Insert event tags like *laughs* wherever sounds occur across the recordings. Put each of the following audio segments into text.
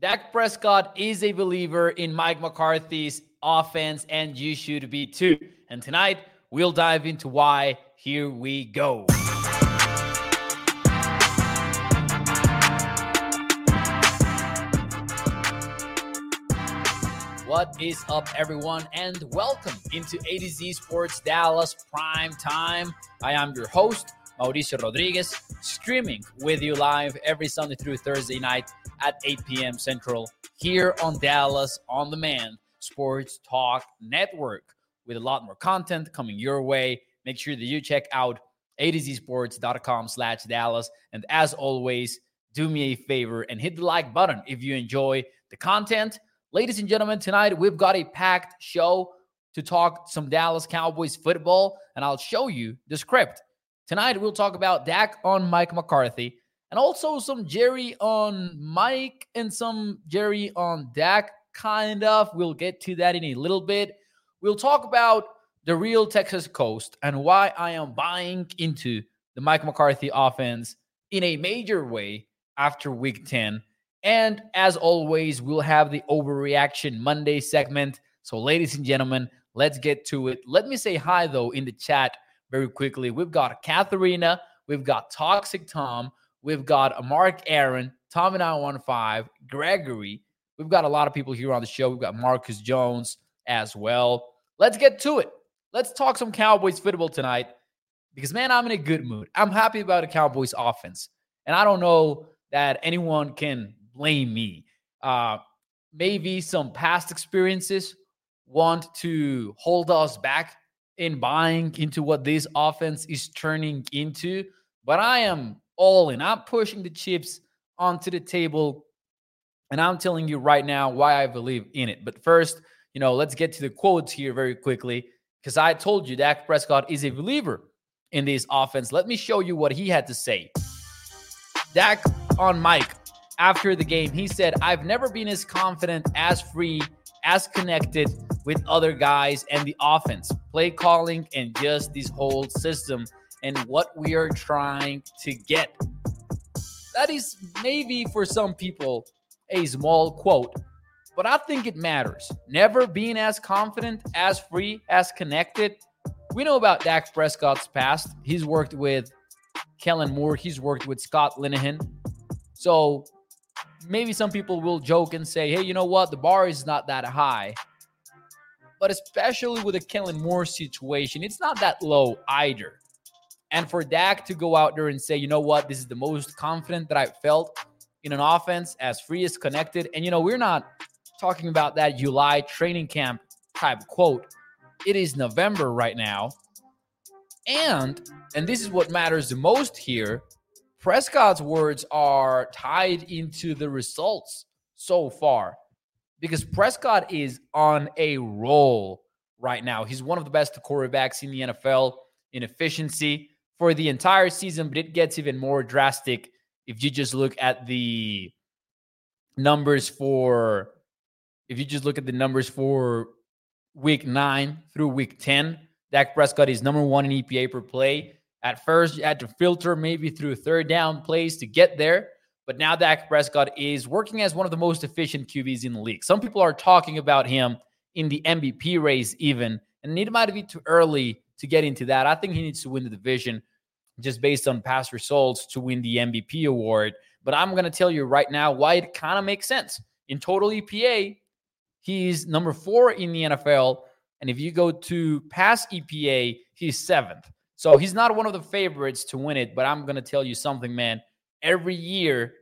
Dak Prescott is a believer in Mike McCarthy's offense, and you should be too. And tonight, we'll dive into why. Here we go. What is up, everyone, and welcome into A to Z Sports Dallas Prime Time. I am your host, Mauricio Rodriguez, streaming with you live every Sunday through Thursday night at 8 p.m. Central here on Dallas On Demand Sports Talk Network with a lot more content coming your way. Make sure that you check out a to sports.com slash Dallas. And as always, do me a favor and hit the like button if you enjoy the content. Ladies and gentlemen, tonight we've got a packed show to talk some Dallas Cowboys football, and I'll show you the script. Tonight we'll talk about Dak on Mike McCarthy and also some Jerry on Mike and some Jerry on Dak, kind of. We'll get to that in a little bit. We'll talk about the real Texas coast and why I am buying into the Mike McCarthy offense in a major way after week 10. And as always, we'll have the overreaction Monday segment. So, ladies and gentlemen, let's get to it. Let me say hi, though, in the chat very quickly. We've got Katharina, we've got Toxic Tom, We've got Mark Aaron, Tommy 915, Gregory. We've got a lot of people here on the show. We've got Marcus Jones as well. Let's get to it. Let's talk some Cowboys football tonight because, man, I'm in a good mood. I'm happy about the Cowboys offense. And I don't know that anyone can blame me. Uh, maybe some past experiences want to hold us back in buying into what this offense is turning into. But I am all in. I'm pushing the chips onto the table. And I'm telling you right now why I believe in it. But first, you know, let's get to the quotes here very quickly because I told you Dak Prescott is a believer in this offense. Let me show you what he had to say. Dak on Mike after the game, he said, I've never been as confident, as free, as connected with other guys and the offense, play calling, and just this whole system and what we are trying to get. That is maybe for some people a small quote, but I think it matters. Never being as confident, as free, as connected. We know about Dak Prescott's past. He's worked with Kellen Moore, he's worked with Scott Linehan. So maybe some people will joke and say, hey, you know what? The bar is not that high. But especially with the Kellen Moore situation, it's not that low either. And for Dak to go out there and say, you know what, this is the most confident that I've felt in an offense, as free as connected. And, you know, we're not talking about that July training camp type quote. It is November right now. And, and this is what matters the most here Prescott's words are tied into the results so far because Prescott is on a roll right now. He's one of the best quarterbacks in the NFL in efficiency for the entire season, but it gets even more drastic if you just look at the numbers for if you just look at the numbers for week 9 through week 10 Dak Prescott is number 1 in EPA per play at first you had to filter maybe through third down plays to get there but now Dak Prescott is working as one of the most efficient QBs in the league some people are talking about him in the MVP race even and it might be too early to get into that. I think he needs to win the division just based on past results to win the MVP award. But I'm going to tell you right now why it kind of makes sense. In total EPA, he's number four in the NFL. And if you go to past EPA, he's seventh. So he's not one of the favorites to win it. But I'm going to tell you something, man. Every year,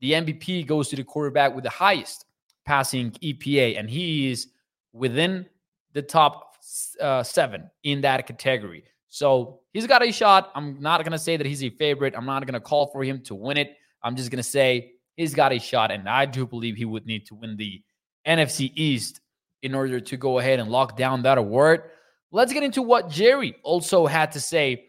the MVP goes to the quarterback with the highest passing EPA, and he is within the top uh, seven in that category. So he's got a shot. I'm not going to say that he's a favorite. I'm not going to call for him to win it. I'm just going to say he's got a shot. And I do believe he would need to win the NFC East in order to go ahead and lock down that award. Let's get into what Jerry also had to say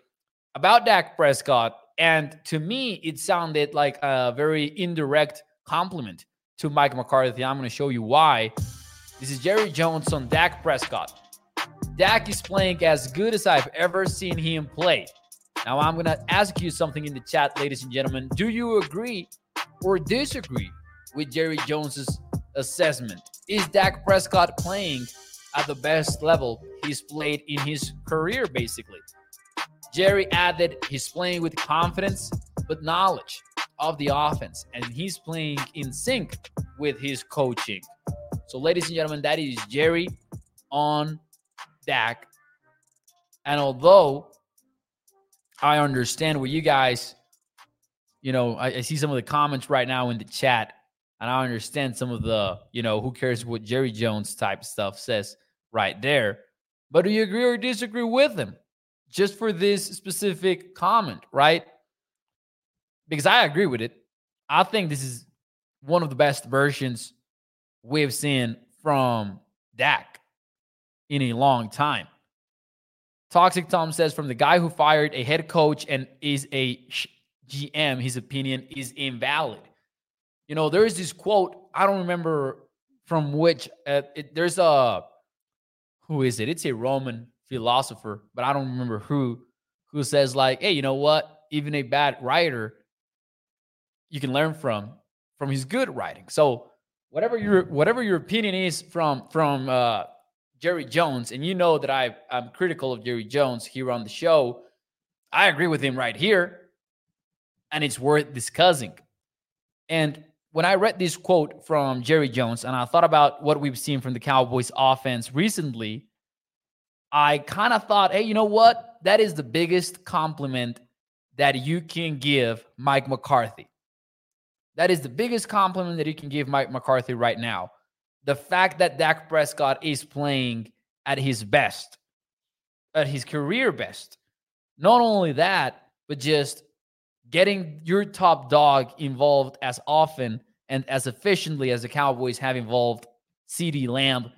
about Dak Prescott. And to me, it sounded like a very indirect compliment to Mike McCarthy. I'm going to show you why. This is Jerry Jones on Dak Prescott. Dak is playing as good as I've ever seen him play. Now, I'm going to ask you something in the chat, ladies and gentlemen. Do you agree or disagree with Jerry Jones's assessment? Is Dak Prescott playing at the best level he's played in his career, basically? Jerry added he's playing with confidence, but knowledge of the offense, and he's playing in sync with his coaching. So, ladies and gentlemen, that is Jerry on Dak. And although I understand what you guys, you know, I, I, see some of the comments right now in the chat, and I understand some of the, you know, who cares what Jerry Jones type stuff says right there. But do you agree or disagree with him just for this specific comment, right? Because I agree with it. I think this is one of the best versions we've seen from Dak in a long time. Toxic Tom says from the guy who fired a head coach and is a GM, his opinion is invalid. You know, there is this quote, I don't remember from which, uh, it, there's a, who is it? It's a Roman philosopher, but I don't remember who, who says, like, hey, you know what? Even a bad writer, you can learn from from his good writing. So whatever your whatever your opinion is from from uh, Jerry Jones, and you know that I, I'm critical of Jerry Jones here on the show. I agree with him right here, and it's worth discussing. And when I read this quote from Jerry Jones and I thought about what we've seen from the Cowboys offense recently, I kind of thought, hey, you know what? That is the biggest compliment that you can give Mike McCarthy. That is the biggest compliment that you can give Mike McCarthy right now the fact that Dak Prescott is playing at his best, at his career best. Not only that, but just getting your top dog involved as often and as efficiently as the Cowboys have involved CeeDee Lamb.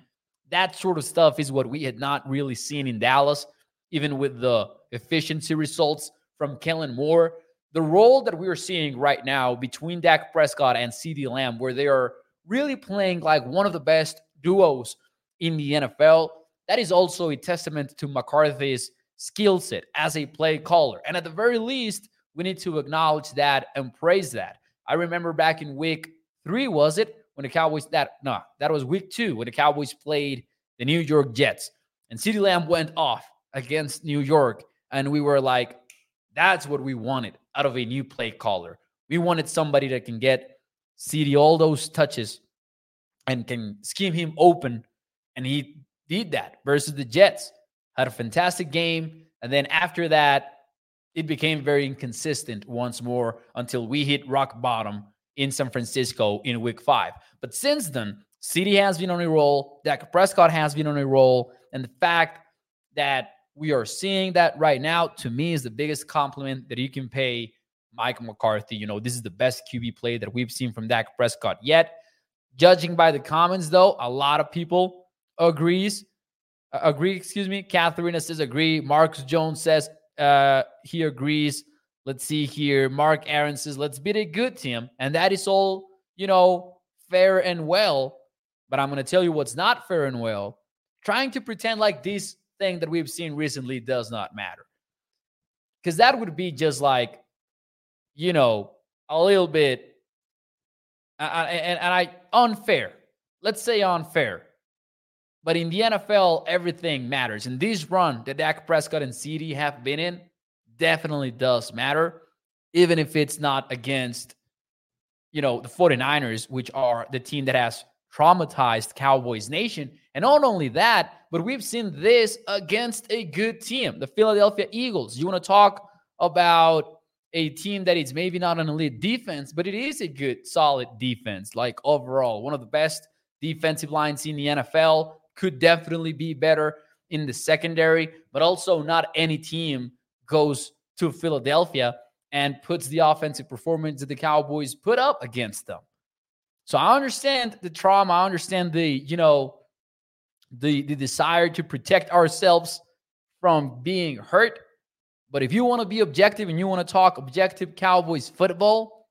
That sort of stuff is what we had not really seen in Dallas, even with the efficiency results from Kellen Moore. The role that we are seeing right now between Dak Prescott and CeeDee Lamb, where they are really playing like one of the best duos in the NFL. That is also a testament to McCarthy's skill set as a play caller. And at the very least, we need to acknowledge that and praise that. I remember back in week three, was it? When the Cowboys, that, no, that was week two when the Cowboys played the New York Jets. And CeeDee Lamb went off against New York. And we were like, that's what we wanted out of a new play caller. We wanted somebody that can get CeeDee all those touches and can scheme him open. And he did that versus the Jets. Had a fantastic game. And then after that, it became very inconsistent once more until we hit rock bottom in San Francisco in week five. But since then, CeeDee has been on a roll. Dak Prescott has been on a roll. And the fact that we are seeing that right now, to me, is the biggest compliment that you can pay Mike McCarthy. You know, this is the best QB play that we've seen from Dak Prescott yet. Judging by the comments, though, a lot of people agrees. Uh, agree, excuse me. Katharina says agree. Marcus Jones says uh, he agrees. Let's see here. Mark Aaron says, let's beat a good team. And that is all, you know, fair and well. But I'm going to tell you what's not fair and well. Trying to pretend like this thing that we've seen recently does not matter. Because that would be just like you know, a little bit, uh, and, and I unfair. Let's say unfair. But in the NFL, everything matters. And this run that Dak Prescott and CeeDee have been in definitely does matter, even if it's not against, you know, the 49ers, which are the team that has traumatized Cowboys Nation. And not only that, but we've seen this against a good team, the Philadelphia Eagles. You want to talk about a team that is maybe not an elite defense, but it is a good, solid defense. Like overall, one of the best defensive lines in the NFL. Could definitely be better in the secondary, but also not any team goes to Philadelphia and puts the offensive performance that the Cowboys put up against them. So I understand the trauma. I understand the, you know, the the desire to protect ourselves from being hurt. But if you want to be objective and you want to talk objective Cowboys football,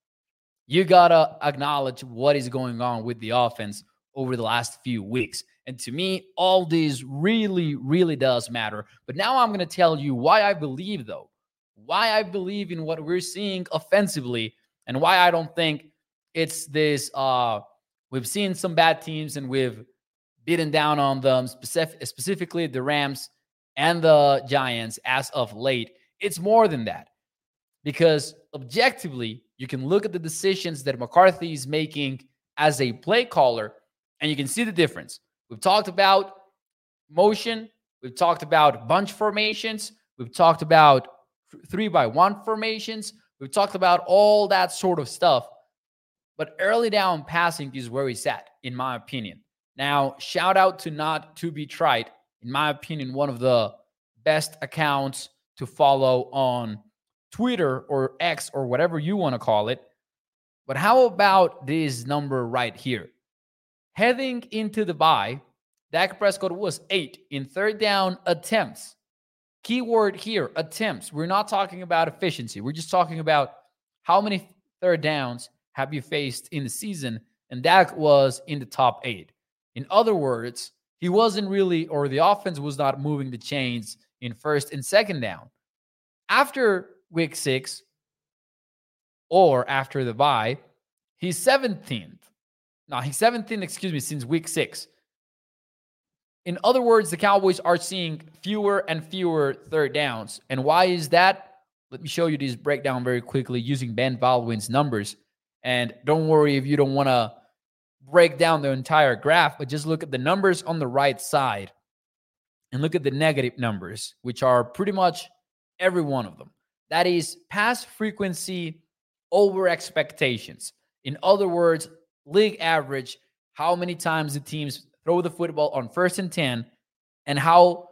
you got to acknowledge what is going on with the offense over the last few weeks. And to me, all these really, really does matter. But now I'm going to tell you why I believe, though, why I believe in what we're seeing offensively and why I don't think it's this. Uh, we've seen some bad teams and we've beaten down on them, specific, specifically the Rams and the Giants as of late. It's more than that because objectively, you can look at the decisions that McCarthy is making as a play caller and you can see the difference. We've talked about motion, we've talked about bunch formations, we've talked about three by one formations, we've talked about all that sort of stuff. But early down passing is where he's at, in my opinion. Now, shout out to Not To Be Tried, in my opinion, one of the best accounts to follow on Twitter or X or whatever you want to call it. But how about this number right here? Heading into the bye, Dak Prescott was eight in third down attempts. Keyword here attempts. We're not talking about efficiency. We're just talking about how many third downs have you faced in the season. And Dak was in the top eight. In other words, he wasn't really, or the offense was not moving the chains in first and second down. After week six, or after the bye, he's 17th now he's 17th, excuse me, since week six. In other words, the Cowboys are seeing fewer and fewer third downs. And why is that? Let me show you this breakdown very quickly using Ben Baldwin's numbers. And don't worry if you don't want to break down the entire graph, but just look at the numbers on the right side and look at the negative numbers, which are pretty much every one of them. That is pass frequency over expectations. In other words, league average how many times the teams throw the football on first and 10 and how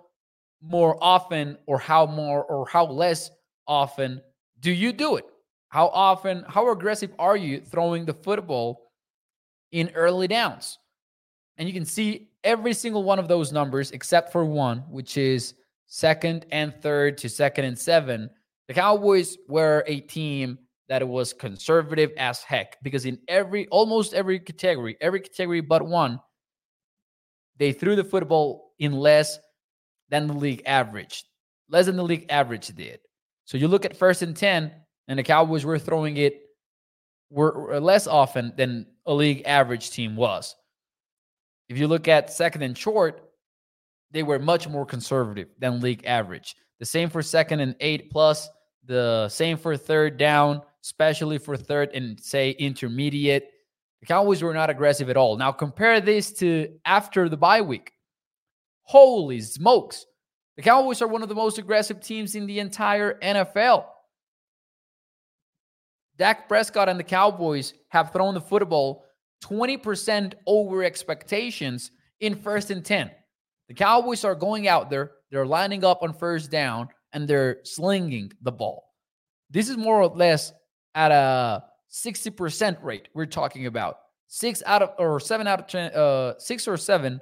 more often or how more or how less often do you do it? How often, how aggressive are you throwing the football in early downs? And you can see every single one of those numbers except for one, which is second and third to second and seven. The Cowboys were a team that it was conservative as heck because in every almost every category, every category but one, they threw the football in less than the league average, less than the league average did. So you look at first and 10, and the Cowboys were throwing it were, less often than a league average team was. If you look at second and short, they were much more conservative than league average. The same for second and eight plus, the same for third down, especially for third and say intermediate. The Cowboys were not aggressive at all. Now compare this to after the bye week. Holy smokes. The Cowboys are one of the most aggressive teams in the entire NFL. Dak Prescott and the Cowboys have thrown the football 20% over expectations in first and 10. The Cowboys are going out there, they're lining up on first down, and they're slinging the ball. This is more or less at a 60% rate we're talking about. Six out of or seven out of 10, uh, six or seven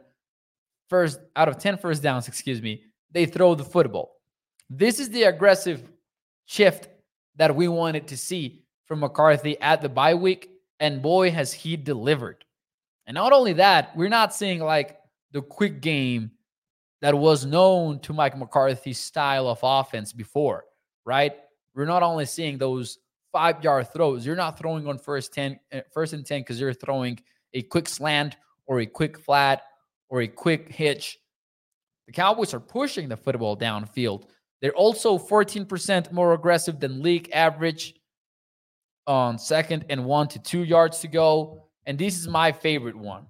first out of 10 first downs, excuse me, they throw the football. This is the aggressive shift that we wanted to see from McCarthy at the bye week. And boy, has he delivered. And not only that, we're not seeing like the quick game that was known to Mike McCarthy's style of offense before, right? We're not only seeing those five yard throws. You're not throwing on first 10, eh, first and 10 because you're throwing a quick slant or a quick flat or a quick hitch. The Cowboys are pushing the football downfield. They're also 14% more aggressive than league average on second and one to two yards to go. And this is my favorite one.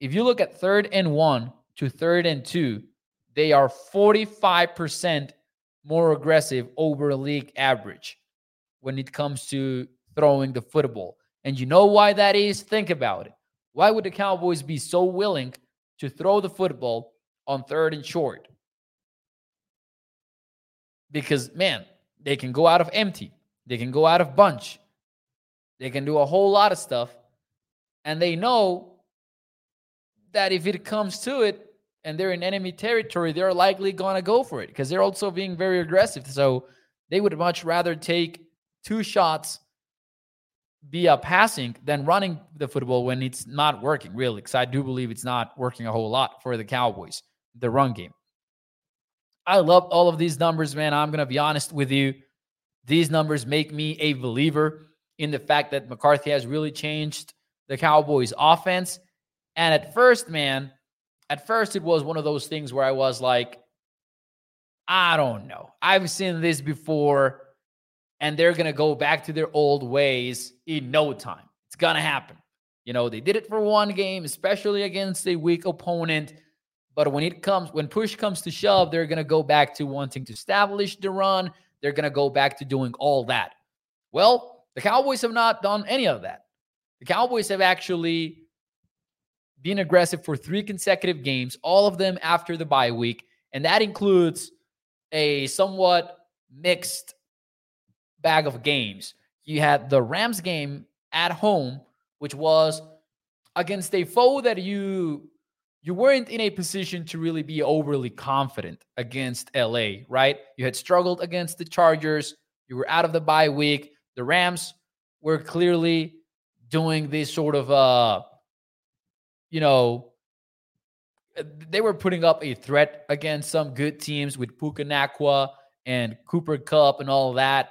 If you look at third and one to third and two, they are 45% more aggressive over league average when it comes to throwing the football. And you know why that is? Think about it. Why would the Cowboys be so willing to throw the football on third and short? Because, man, they can go out of empty. They can go out of bunch. They can do a whole lot of stuff. And they know that if it comes to it and they're in enemy territory, they're likely going to go for it because they're also being very aggressive. So they would much rather take two shots via passing than running the football when it's not working, really. Because I do believe it's not working a whole lot for the Cowboys, the run game. I love all of these numbers, man. I'm going to be honest with you. These numbers make me a believer in the fact that McCarthy has really changed the Cowboys' offense. And at first, man, at first it was one of those things where I was like, I don't know. I've seen this before, and they're going to go back to their old ways in no time. It's going to happen. You know, they did it for one game, especially against a weak opponent. But when it comes, when push comes to shove, they're going to go back to wanting to establish the run. They're going to go back to doing all that. Well, the Cowboys have not done any of that. The Cowboys have actually been aggressive for three consecutive games, all of them after the bye week. And that includes a somewhat mixed bag of games. You had the Rams game at home, which was against a foe that you you weren't in a position to really be overly confident against LA, right? You had struggled against the Chargers. You were out of the bye week. The Rams were clearly doing this sort of uh you know they were putting up a threat against some good teams with Puka Nacua and Cooper Kupp and all that.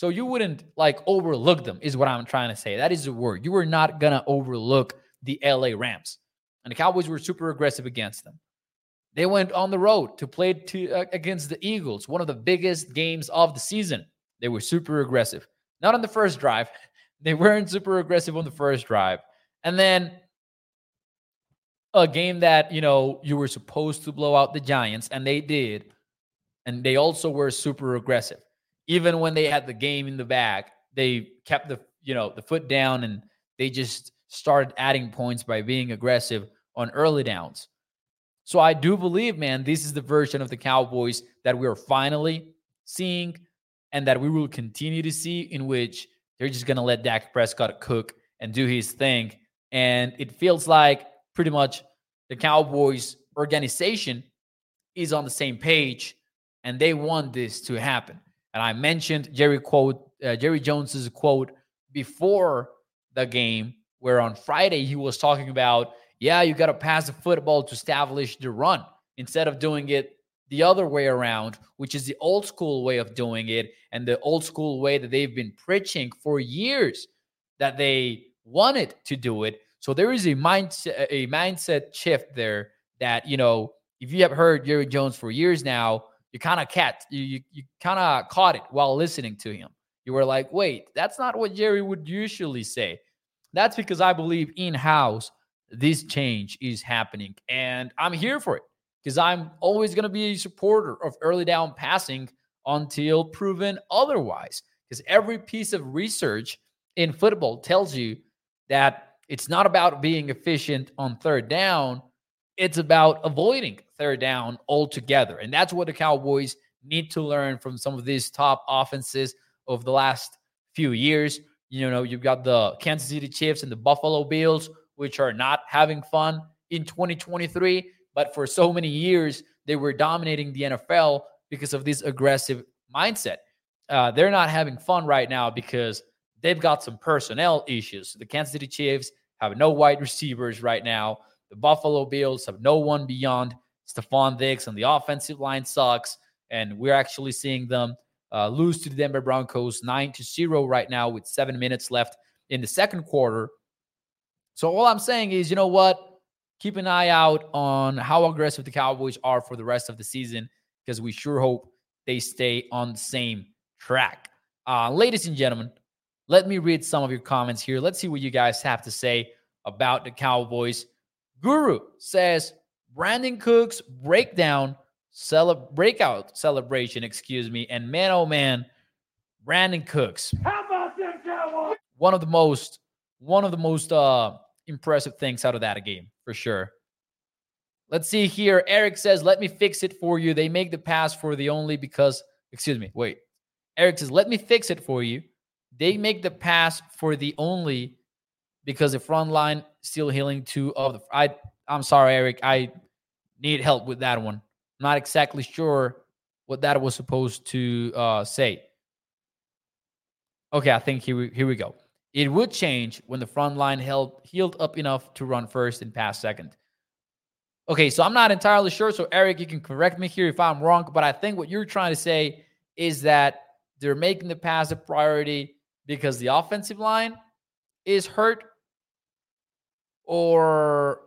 So you wouldn't like overlook them, is what I'm trying to say. That is the word. You were not gonna overlook the LA Rams, and the Cowboys were super aggressive against them. They went on the road to play to, uh, against the Eagles, one of the biggest games of the season. They were super aggressive. Not on the first drive. *laughs* They weren't super aggressive on the first drive. And then a game that, you know, you were supposed to blow out the Giants, and they did. And they also were super aggressive. Even when they had the game in the bag, they kept the, you know, the foot down and they just started adding points by being aggressive on early downs. So I do believe, man, this is the version of the Cowboys that we're finally seeing and that we will continue to see in which they're just going to let Dak Prescott cook and do his thing. And it feels like pretty much the Cowboys organization is on the same page and they want this to happen. And I mentioned Jerry quote uh, Jerry Jones's quote before the game where on Friday he was talking about, yeah, you got to pass the football to establish the run instead of doing it the other way around, which is the old school way of doing it and the old school way that they've been preaching for years that they wanted to do it. So there is a mindset a mindset shift there that you know if you have heard Jerry Jones for years now, you kind of cat you you, you kind of caught it while listening to him. You were like, wait, that's not what Jerry would usually say. That's because I believe in house this change is happening, and I'm here for it because I'm always going to be a supporter of early down passing until proven otherwise. Because every piece of research in football tells you that it's not about being efficient on third down. It's about avoiding third down altogether. And that's what the Cowboys need to learn from some of these top offenses of the last few years. You know, you've got the Kansas City Chiefs and the Buffalo Bills, which are not having fun in 2023. But for so many years, they were dominating the NFL because of this aggressive mindset. Uh, they're not having fun right now because they've got some personnel issues. The Kansas City Chiefs have no wide receivers right now. The Buffalo Bills have no one beyond Stefon Diggs, and the offensive line sucks. And we're actually seeing them uh, lose to the Denver Broncos 9 to 0 right now with seven minutes left in the second quarter. So, all I'm saying is, you know what? Keep an eye out on how aggressive the Cowboys are for the rest of the season because we sure hope they stay on the same track. Uh, ladies and gentlemen, let me read some of your comments here. Let's see what you guys have to say about the Cowboys. Guru says Brandin Cooks breakdown, cele- breakout celebration, excuse me. And man, oh man, Brandin Cooks. How about them Cowboys? One of the most, one of the most uh, impressive things out of that game for sure. Let's see here. Eric says, "Let me fix it for you." They make the pass for the only because, excuse me, wait. Eric says, "Let me fix it for you." They make the pass for the only because the front line still healing two of the. I I'm sorry, Eric. I need help with that one. I'm not exactly sure what that was supposed to uh, say. Okay, I think here we, here we go. It would change when the front line held healed up enough to run first and pass second. Okay, so I'm not entirely sure. So Eric, you can correct me here if I'm wrong, but I think what you're trying to say is that they're making the pass a priority because the offensive line is hurt or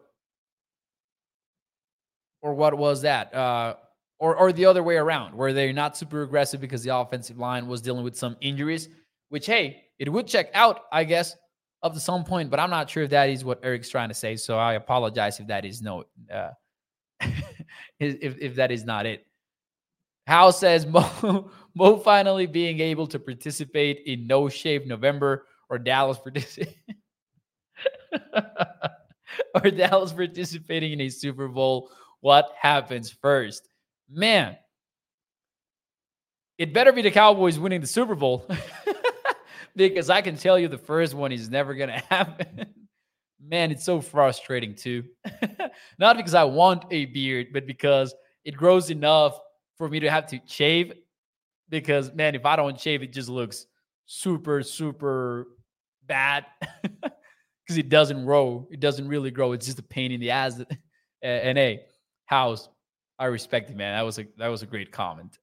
or what was that? Uh, or or the other way around, where they're not super aggressive because the offensive line was dealing with some injuries, which hey, it would check out, I guess, up to some point, but I'm not sure if that is what Eric's trying to say. So I apologize if that is no, uh, *laughs* if if that is not it. How says *laughs* Mo, Mo finally being able to participate in No Shave November or Dallas participate *laughs* or Dallas participating in a Super Bowl. What happens first? Man, it better be the Cowboys winning the Super Bowl. *laughs* because I can tell you the first one is never going *laughs* to happen. Man, it's so frustrating too. Not because I want a beard, but because it grows enough for me to have to shave. Because, man, if I don't shave, it just looks super, super bad. Because it doesn't grow. It doesn't really grow. It's just a pain in the ass. *laughs* and hey, house, I respect it, man. That was a that was a great comment.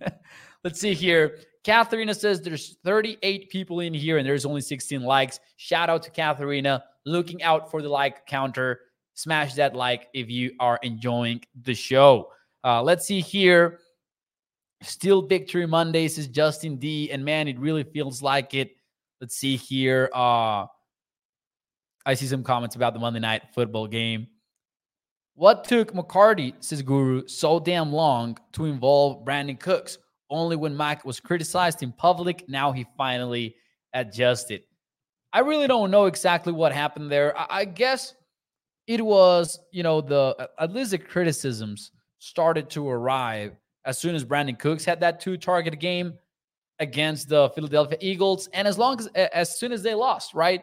*laughs* Let's see here. Katharina says there's 38 people in here and there's only 16 likes. Shout out to Katharina. Looking out for the like counter. Smash that like if you are enjoying the show. Uh, let's see here. Still Victory Mondays is Justin D. And man, it really feels like it. Let's see here. Uh, I see some comments about the Monday night football game. What took McCarthy, says Guru, so damn long to involve Brandin Cooks? only when Mike was criticized in public. Now he finally adjusted. I really don't know exactly what happened there. I, I guess it was, you know, the uh, at least the criticisms started to arrive as soon as Brandin Cooks had that two target game against the Philadelphia Eagles, and as long as as soon as they lost, right?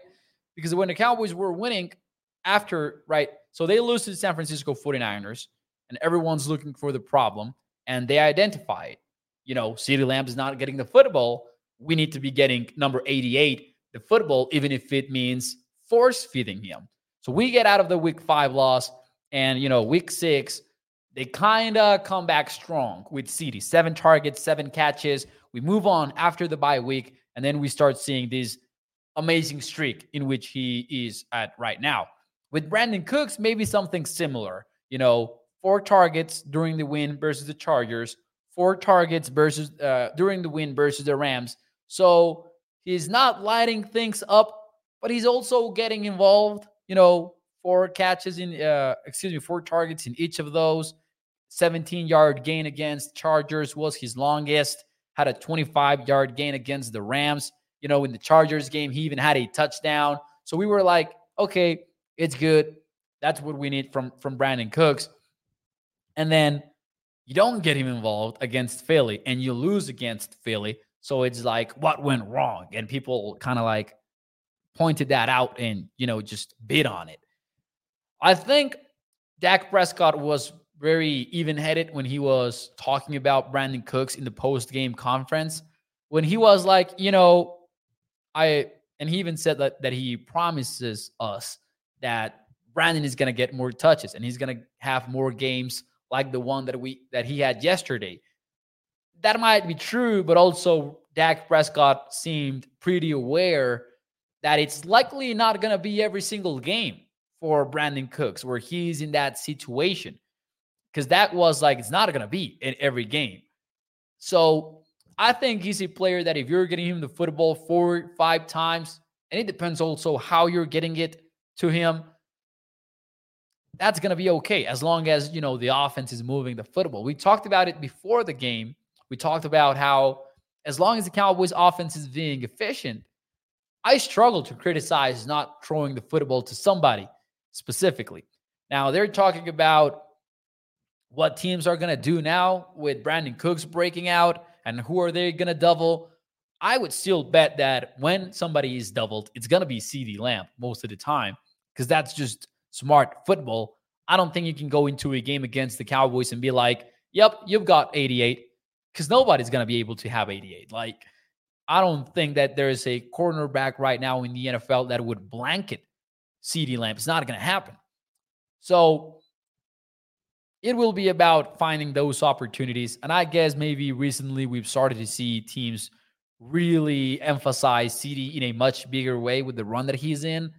Because when the Cowboys were winning after, right? So they lose to the San Francisco 49ers, and everyone's looking for the problem, and they identify it you know, CeeDee Lamb is not getting the football, we need to be getting number 88 the football, even if it means force feeding him. So we get out of the week five loss, and you know, week six, they kind of come back strong with CeeDee. Seven targets, seven catches. We move on after the bye week, and then we start seeing this amazing streak in which he is at right now. With Brandin Cooks, maybe something similar. You know, four targets during the win versus the Chargers, four targets versus uh, during the win versus the Rams. So he's not lighting things up, but he's also getting involved. You know, four catches in, uh, excuse me, four targets in each of those. 17 yard gain against Chargers was his longest. Had a 25 yard gain against the Rams. You know, in the Chargers game, he even had a touchdown. So we were like, okay, it's good. That's what we need from from Brandin Cooks. And then you don't get him involved against Philly and you lose against Philly. So it's like, what went wrong? And people kind of like pointed that out and, you know, just bid on it. I think Dak Prescott was very even headed when he was talking about Brandin Cooks in the post game conference. When he was like, you know, I, and he even said that, that he promises us that Brandin is going to get more touches and he's going to have more games like the one that we that he had yesterday. That might be true, but also Dak Prescott seemed pretty aware that it's likely not going to be every single game for Brandin Cooks where he's in that situation. Because that was like, it's not going to be in every game. So I think he's a player that if you're getting him the football four, five times, and it depends also how you're getting it to him that's going to be okay as long as, you know, the offense is moving the football. We talked about it before the game. We talked about how as long as the Cowboys offense is being efficient, I struggle to criticize not throwing the football to somebody specifically. Now, they're talking about what teams are going to do now with Brandin Cooks breaking out and who are they going to double. I would still bet that when somebody is doubled, it's going to be CeeDee Lamb most of the time because that's just smart football. I don't think you can go into a game against the Cowboys and be like, yep, you've got 88 because nobody's going to be able to have 88. Like, I don't think that there is a cornerback right now in the NFL that would blanket CeeDee Lamb. It's not going to happen. So it will be about finding those opportunities. And I guess maybe recently we've started to see teams really emphasize CeeDee in a much bigger way with the run that he's in.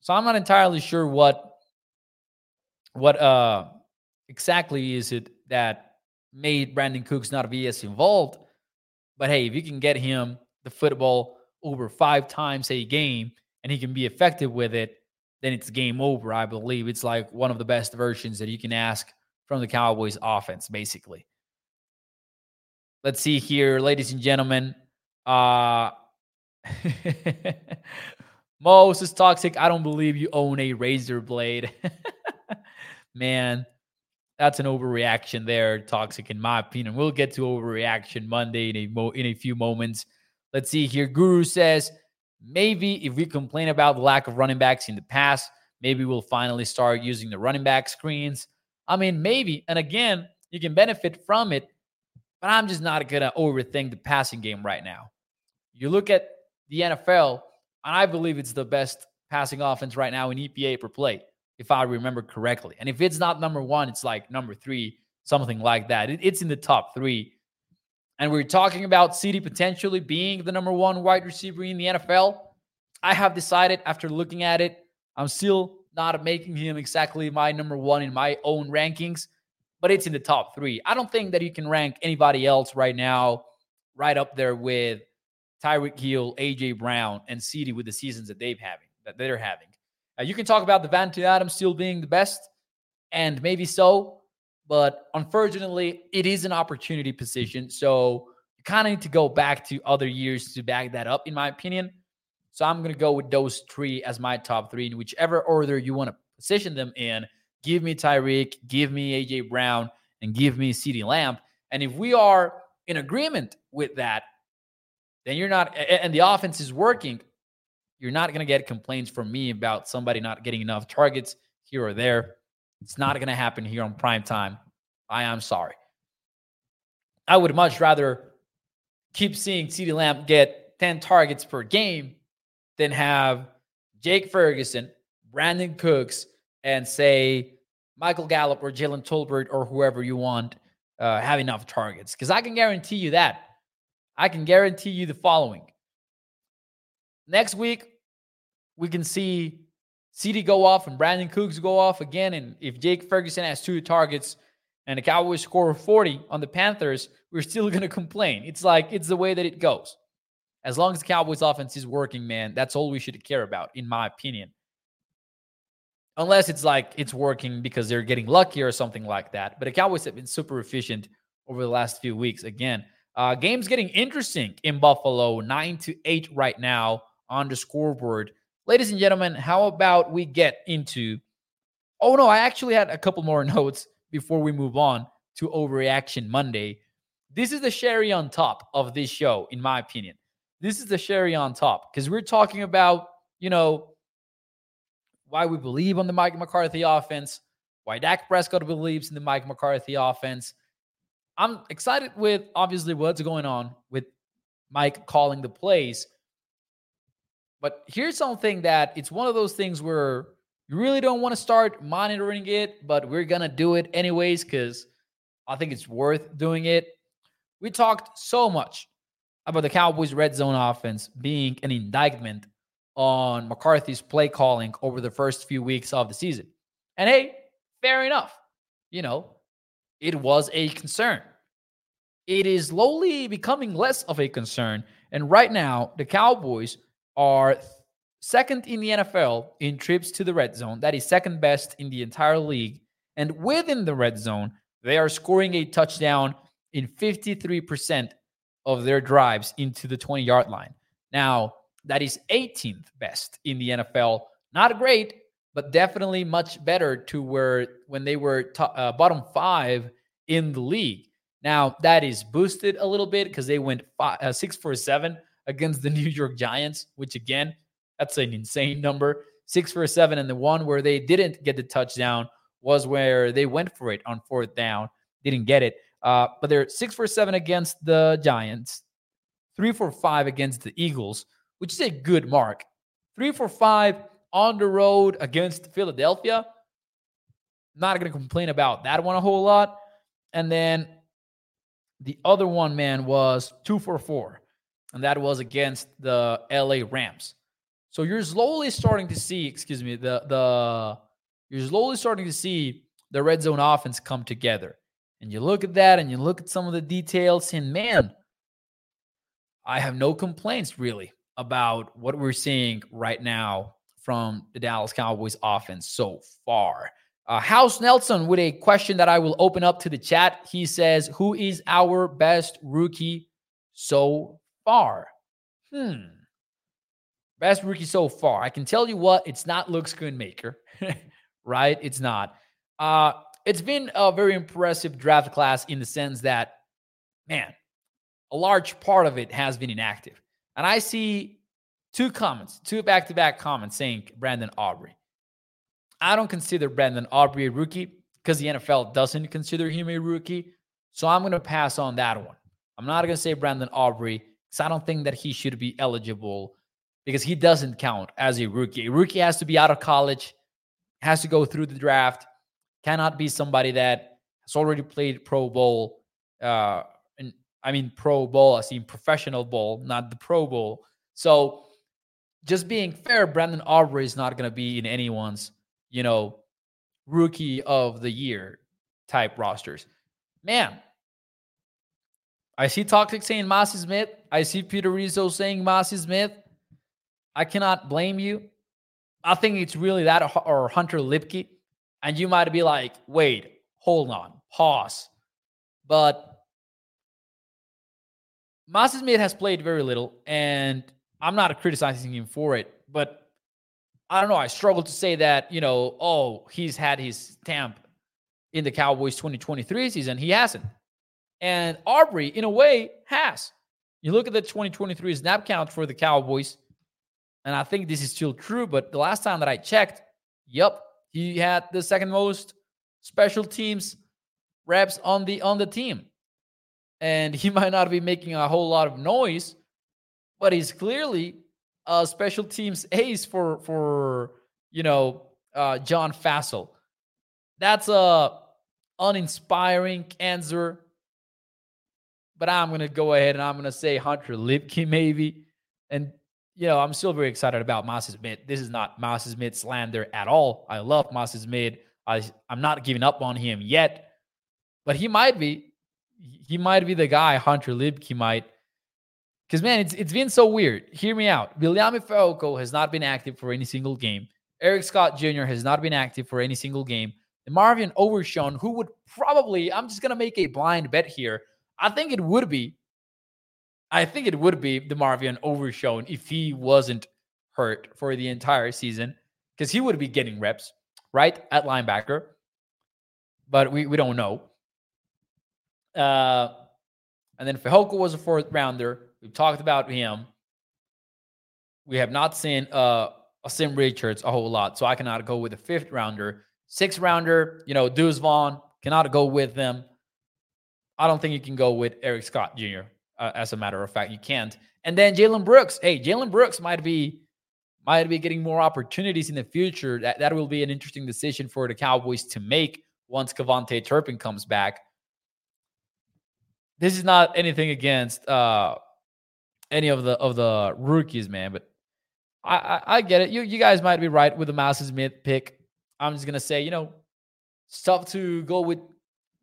So I'm not entirely sure what what uh exactly is it that made Brandin Cooks not be as involved. But hey, if you can get him the football over five times a game and he can be effective with it, then it's game over. I believe it's like one of the best versions that you can ask from the Cowboys offense, basically. Let's see here, ladies and gentlemen. Uh *laughs* Most is toxic. I don't believe you own a razor blade. *laughs* Man, that's an overreaction there, toxic in my opinion. We'll get to overreaction Monday in a mo- in a few moments. Let's see here. Guru says maybe if we complain about the lack of running backs in the past, maybe we'll finally start using the running back screens. I mean, maybe. And again, you can benefit from it, but I'm just not going to overthink the passing game right now. You look at the NFL, and I believe it's the best passing offense right now in EPA per play, if I remember correctly. And if it's not number one, it's like number three, something like that. It, it's in the top three. And we're talking about CeeDee potentially being the number one wide receiver in the NFL. I have decided after looking at it, I'm still not making him exactly my number one in my own rankings, but it's in the top three. I don't think that you can rank anybody else right now right up there with Tyreek Hill, AJ Brown, and CeeDee with the seasons that they've having that they're having. Uh, you can talk about Davante Adams still being the best, and maybe so, but unfortunately, it is an opportunity position. So you kind of need to go back to other years to back that up, in my opinion. So I'm going to go with those three as my top three in whichever order you want to position them in. Give me Tyreek, give me AJ Brown, and give me CeeDee Lamb. And if we are in agreement with that, then you're not, and the offense is working, you're not going to get complaints from me about somebody not getting enough targets here or there. It's not going to happen here on prime time. I am sorry. I would much rather keep seeing CeeDee Lamb get 10 targets per game than have Jake Ferguson, Brandin Cooks, and say Michael Gallup or Jalen Tolbert or whoever you want uh, have enough targets. Because I can guarantee you that I can guarantee you the following. Next week, we can see CeeDee go off and Brandin Cooks go off again. And if Jake Ferguson has two targets and the Cowboys score 40 on the Panthers, we're still *laughs* going to complain. It's like, it's the way that it goes. As long as the Cowboys offense is working, man, that's all we should care about, in my opinion. Unless it's like it's working because they're getting lucky or something like that. But the Cowboys have been super efficient over the last few weeks. Again, uh, game's getting interesting in Buffalo, nine to eight right now on the scoreboard. Ladies and gentlemen, how about we get into? Oh no, I actually had a couple more *laughs* notes before we move on to Overreaction Monday. This is the cherry on top of this show, in my opinion. This is the cherry on top because we're talking about, you know, why we believe on the Mike McCarthy offense, why Dak Prescott believes in the Mike McCarthy offense, I'm excited with obviously what's going on with Mike calling the plays. But here's something that it's one of those things where you really don't want to start monitoring it, but we're going to do it anyways because I think it's worth doing it. We talked so much about the Cowboys' red zone offense being an indictment on McCarthy's play calling over the first few weeks of the season. And hey, fair enough. You know, it was a concern. It is slowly becoming less of a concern. And right now, the Cowboys are second in the NFL in trips to the red zone. That is second best in the entire league. And within the red zone, they are scoring a touchdown in 53% of their drives into the 20 yard line. Now, that is 18th best in the NFL. Not great, but definitely much better to where when they were uh, bottom five in the league. Now, that is boosted a little bit because they went five, uh, six for seven against the *laughs* New York Giants, which again, that's an insane number. Six for seven. And the one where they didn't get the touchdown was where they went for it on fourth down, didn't get it. Uh, but they're six for seven against the Giants, three for five against the Eagles, which is a good mark. Three for five on the road against Philadelphia. Not going to complain about that one a whole lot. And then the other one, man, was two for four, and that was against the LA Rams. So you're slowly starting to see, excuse me, the the you're slowly starting to see the red zone offense come together. And you look at that and you look at some of the details, and man, I have no complaints really about what we're seeing right now from the Dallas Cowboys offense so far. Uh, House Nelson with a question that I will open up to the chat. He says, Who is our best rookie so far? Hmm. Best rookie so far. I can tell you what, it's not Luke Schoonmaker, *laughs* right? It's not. Uh, it's been a very impressive draft class in the sense that, man, a large part of it has been inactive. And I see two comments, two back to back comments saying Brandon Aubrey. I don't consider Brandon Aubrey a rookie because the NFL doesn't consider him a rookie. So I'm going to pass on that one. I'm not going to say Brandon Aubrey because I don't think that he should be eligible because he doesn't count as a rookie. A rookie has to be out of college, has to go through the draft, cannot be somebody that has already played Pro Bowl. Uh, and I mean Pro Bowl, I mean professional bowl, not the Pro Bowl. So just being fair, Brandon Aubrey is not going to be in anyone's, you know, rookie of the year type rosters. Man, I see Toxic saying Mazi Smith. I see Peter Rizzo saying Mazi Smith. I cannot blame you. I think it's really that or Hunter Luepke. And you might be like, wait, hold on, pause. But Mazi Smith has played very little, and I'm not criticizing him for it, but I don't know. I struggle to say that, you know, oh, he's had his stamp in the Cowboys 2023 season. He hasn't. And Aubrey, in a way, has. You look at the 2023 snap count for the Cowboys, and I think this is still true, but the last time that I checked, yep, he had the second most special teams reps on the on the team. And he *laughs* might not be making a whole lot of noise, but he's clearly a special teams ace for for you know uh, John Fassel. That's a uninspiring answer, but I'm gonna go ahead and I'm gonna say Hunter Luepke maybe, and you know, I'm still very excited about Mazi Smith. This is not Mazi Smith slander at all. I love Mazi Smith. I, I'm not giving up on him yet, but he might be. He might be the guy Hunter Luepke might. Because, man, it's, it's been so weird. Hear me out. Viliami Fehoko has not been active for any single game. Eric Scott Jr. has not been active for any single game. And Marvin Overshown, who would probably, I'm just going to make a blind bet here. I think it would be I think it would be DeMarvion Overshown if he wasn't hurt for the entire season because he would be getting reps, right, at linebacker. But we, we don't know. Uh, and then Fehoko was a fourth rounder. We've talked about him. We have not seen uh, Asim Richards a whole lot, so I cannot go with a fifth rounder. Sixth rounder, you know, Deuce Vaughn, cannot go with them. I don't think you can go with Eric Scott Jr uh, as a matter of fact. You can't. And then Jalen Brooks. Hey, Jalen Brooks might be might be getting more opportunities in the future. That that will be an interesting decision for the Cowboys to make once KaVontae Turpin comes back. This is not anything against uh, any of the of the rookies, man, but I, I, I get it. You you guys might be right with the Mazi Smith pick. I'm just gonna say, you know, it's tough to go with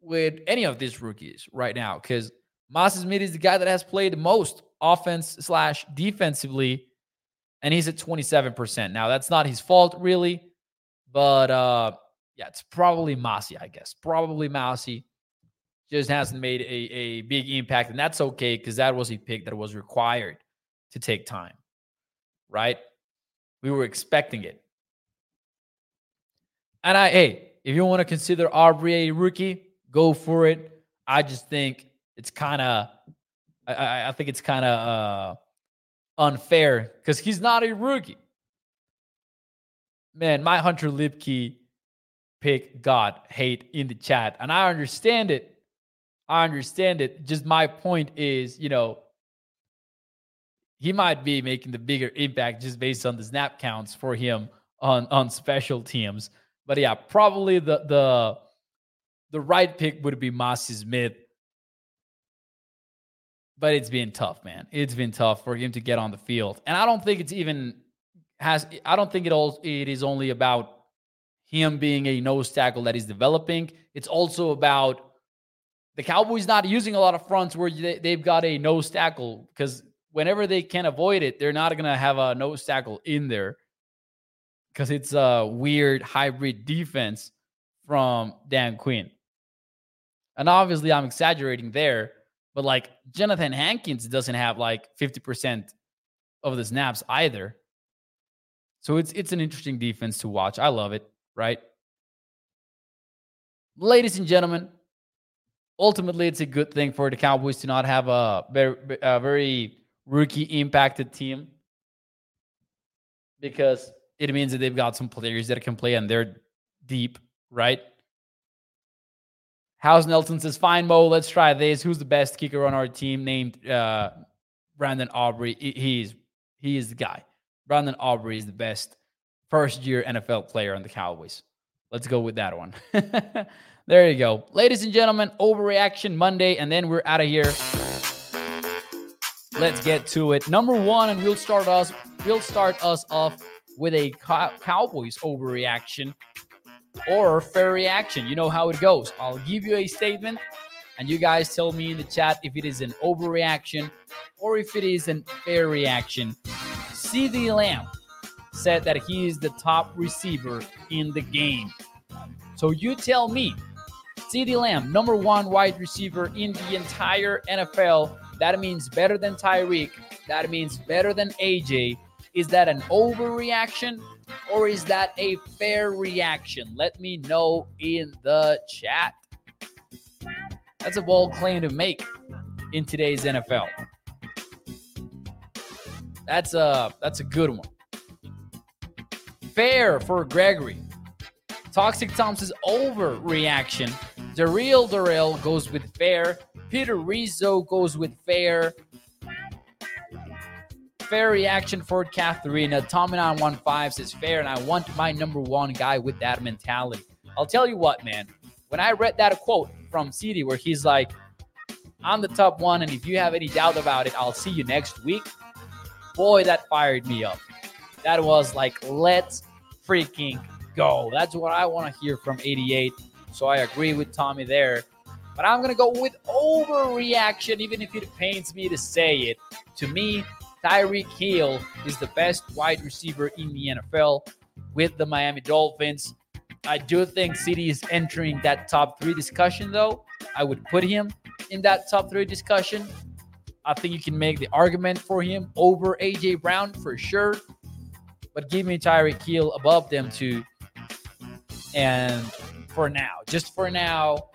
with any of these rookies right now because Mazi Smith is the guy that has played the most offense slash defensively, and he's at 27%. Now, that's not his fault, really, but uh, yeah, it's probably Mazi, I guess. Probably Mazi just hasn't made a, a big impact, and that's okay because that was a pick that was required to take time, right? We were expecting it. And I, hey, if you want to consider Aubrey a rookie, go for it. I just think it's kind of, I, I, think it's kind of uh, unfair because he's not a rookie. Man, my Hunter Luepke pick got hate in the chat, and I understand it. I understand it. Just my point is, you know, he might be making the bigger impact just based on the snap counts for him on on special teams. But yeah, probably the the the right pick would be Mazi Smith. But it's been tough, man. It's been tough for him to get on the field. And I don't think it's even has I don't think it all it is only about him being a nose tackle that he's developing. It's also about the Cowboys not using a lot of fronts where they, they've got a nose tackle because whenever they can avoid it, they're not going to have a nose tackle in there because it's a weird hybrid defense from Dan Quinn. And obviously, I'm exaggerating there, but like Johnathan Hankins doesn't have like 50% of the snaps either. So it's it's an interesting defense to watch. I love it, right? Ladies and gentlemen, ultimately it's a good thing for the Cowboys to not have a very, a very rookie impacted team because it means that they've got some players that can play and they're deep, right? House Nelson says, "Fine, Mo. Let's try this. Who's the best kicker on our team? Named uh, Brandon Aubrey. He's he is the guy. Brandon Aubrey is the best first year NFL player on the Cowboys. Let's go with that one. *laughs* there you go, ladies and gentlemen. Overreaction Monday, and then we're out of here. Let's get to it. Number one, and we'll start us. We'll start us off with a Cowboys overreaction or fair reaction. You know how it goes. I'll give you a statement, and you guys tell me in the chat if it is an overreaction or if it is an fair reaction. CeeDee Lamb said that he is the top receiver in the game. So you tell me, CeeDee Lamb, number one wide receiver in the entire NFL. That means better than Tyreek. That means better than AJ. Is that an overreaction or is that a fair reaction? Let me know in the chat. That's a bold claim to make in today's NFL. That's a that's a good one. Fair for Gregory. Toxic Thompson's overreaction. Real Darrell goes with fair. Peter Rizzo goes with fair fair reaction for Katharina. Tommy915 is fair, and I want my number one guy with that mentality. I'll tell you what, man. When I read that quote from CeeDee where he's like, I'm the top one, and if you have any doubt about it, I'll see you next week. Boy, that fired me up. That was like, let's freaking go. That's what I want to hear from 88. So I agree with Tommy there. But I'm going to go with overreaction, even if it pains me to say it. To me, Tyreek Hill is the best wide receiver in the NFL with the Miami Dolphins. I do think CeeDee is entering that top three discussion, though. I would put him in that top three discussion. I think you can make the argument for him over AJ Brown for sure. But give me Tyreek Hill above them too. And for now, just for now,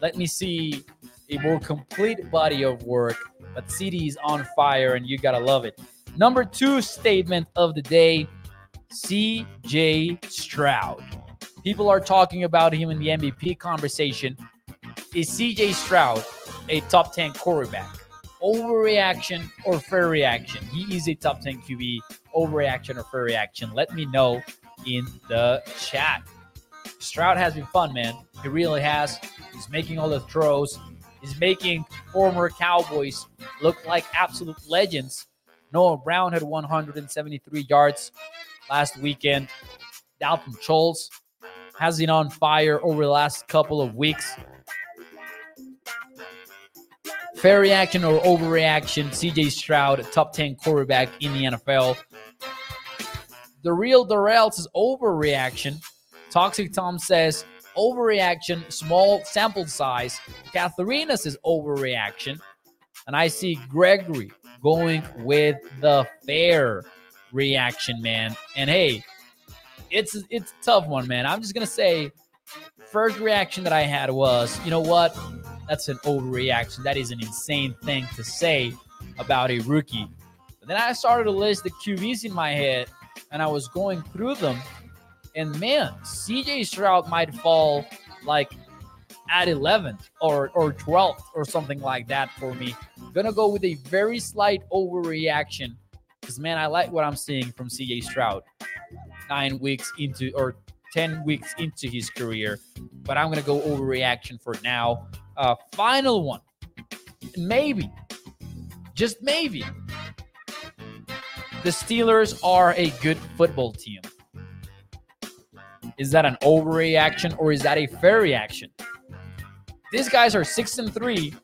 let me see a more complete body of work but is on fire and you got to love it. Number two statement of the day CJ Stroud. People are talking about him in the MVP conversation. Is CJ Stroud a top 10 quarterback? Overreaction or fair reaction? He is a top 10 QB. Overreaction or fair reaction? Let me know in the chat. Stroud has been fun, man. He really has. He's making all the throws is making former Cowboys look like absolute legends. Noah Brown had 173 yards last weekend. Dalton Schultz has been on fire over the last couple of weeks. Fair reaction or overreaction? CJ Stroud, top 10 quarterback in the NFL. The real Darrell is overreaction. Toxic Tom says overreaction, small sample size. Katharina says overreaction. And I see Gregory going with the fair reaction, man. And hey, it's it's a tough one, man. I'm just gonna say, first reaction that I had was, you know what? that's an overreaction. That is an insane thing to say about a rookie. But then I started to list the QBs in my head and I was going through them. And man, CJ Stroud might fall like at 11th or, or 12th or something like that for me. Gonna go with a very slight overreaction because man, I like what I'm seeing from CJ Stroud. Nine weeks into or 10 weeks into his career, but I'm gonna go overreaction for now. Uh, final one, maybe, just maybe, the Steelers are a good football team. Is that an overreaction or is that a fair reaction? These guys are six and three.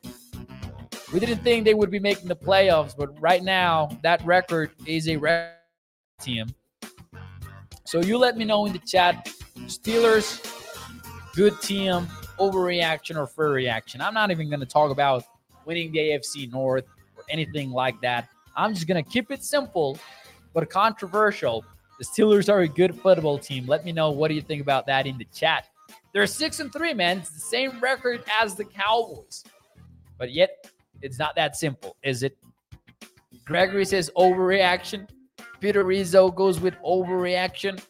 We didn't think they would be making the playoffs, but right now that record is a record team. So you let me know in the chat. Steelers, good team, overreaction or fair reaction. I'm not even going to talk about winning the AFC North or anything like that. I'm just going to keep it simple but controversial. The Steelers are a good football team. Let me know what do you think about that in the chat. They're six and three, man. It's the same record as the Cowboys. But yet, it's not that simple, is it? Gregory says overreaction. Peter Rizzo goes with overreaction.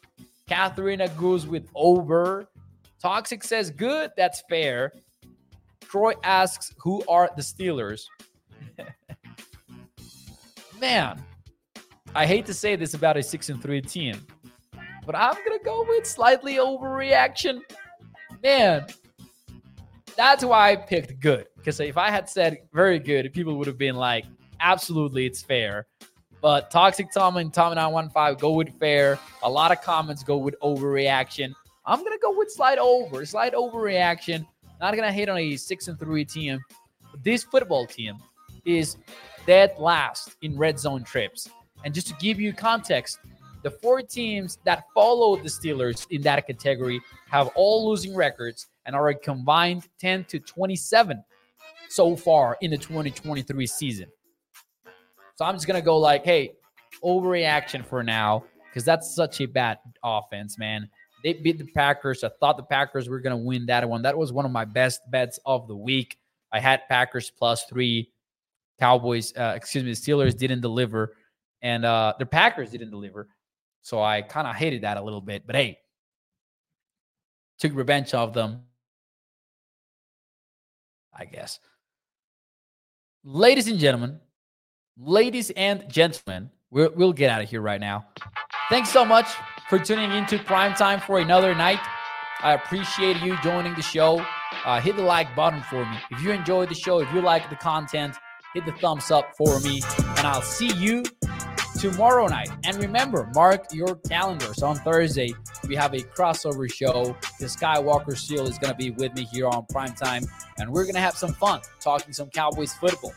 Katharina goes with over. Toxic says good. That's fair. Troy asks, who are the Steelers? *laughs* Man, I hate to say this about a six and three team, but I'm gonna go with slightly overreaction man, that's why I picked good. Because if I had said very good, people would have been like, absolutely, it's fair. But Toxic Tom and Tom 915 go with fair. A lot of comments go with overreaction. I'm gonna go with slide over, slide overreaction. Not gonna hate on a six and three team. This football team is dead last in red zone trips. And just to give you context, the four teams that follow the Steelers in that category have all losing records and are a combined 10 to 27 so far in the 2023 season. So I'm just going to go like, hey, overreaction for now because that's such a bad offense, man. They beat the Packers. I thought the Packers were going to win that one. That was one of my best bets of the week. I had Packers plus three. Cowboys, uh, excuse me, the Steelers didn't deliver, and uh, the Packers didn't deliver. So I kind of hated that a little bit. But hey, took revenge of them, I guess. Ladies and gentlemen, ladies and gentlemen, we'll, we'll get out of here right now. Thanks so much for tuning into Prime Time for another night. I appreciate you joining the show. Uh, hit the like button for me. If you enjoyed the show, if you like the content, hit the thumbs up for me. And I'll see you tomorrow night. And remember, mark your calendars. On Thursday, we have a crossover show. The Skywalker Seal is going to be with me here on Prime Time, and we're going to have some fun talking some Cowboys football.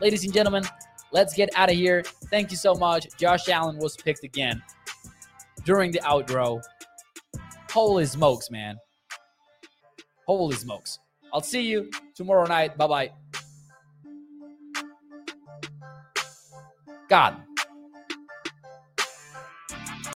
Ladies and gentlemen, let's get out of here. Thank you so much. Josh Allen was picked again during the outro. Holy smokes, man. Holy smokes. I'll see you tomorrow night. Bye bye. God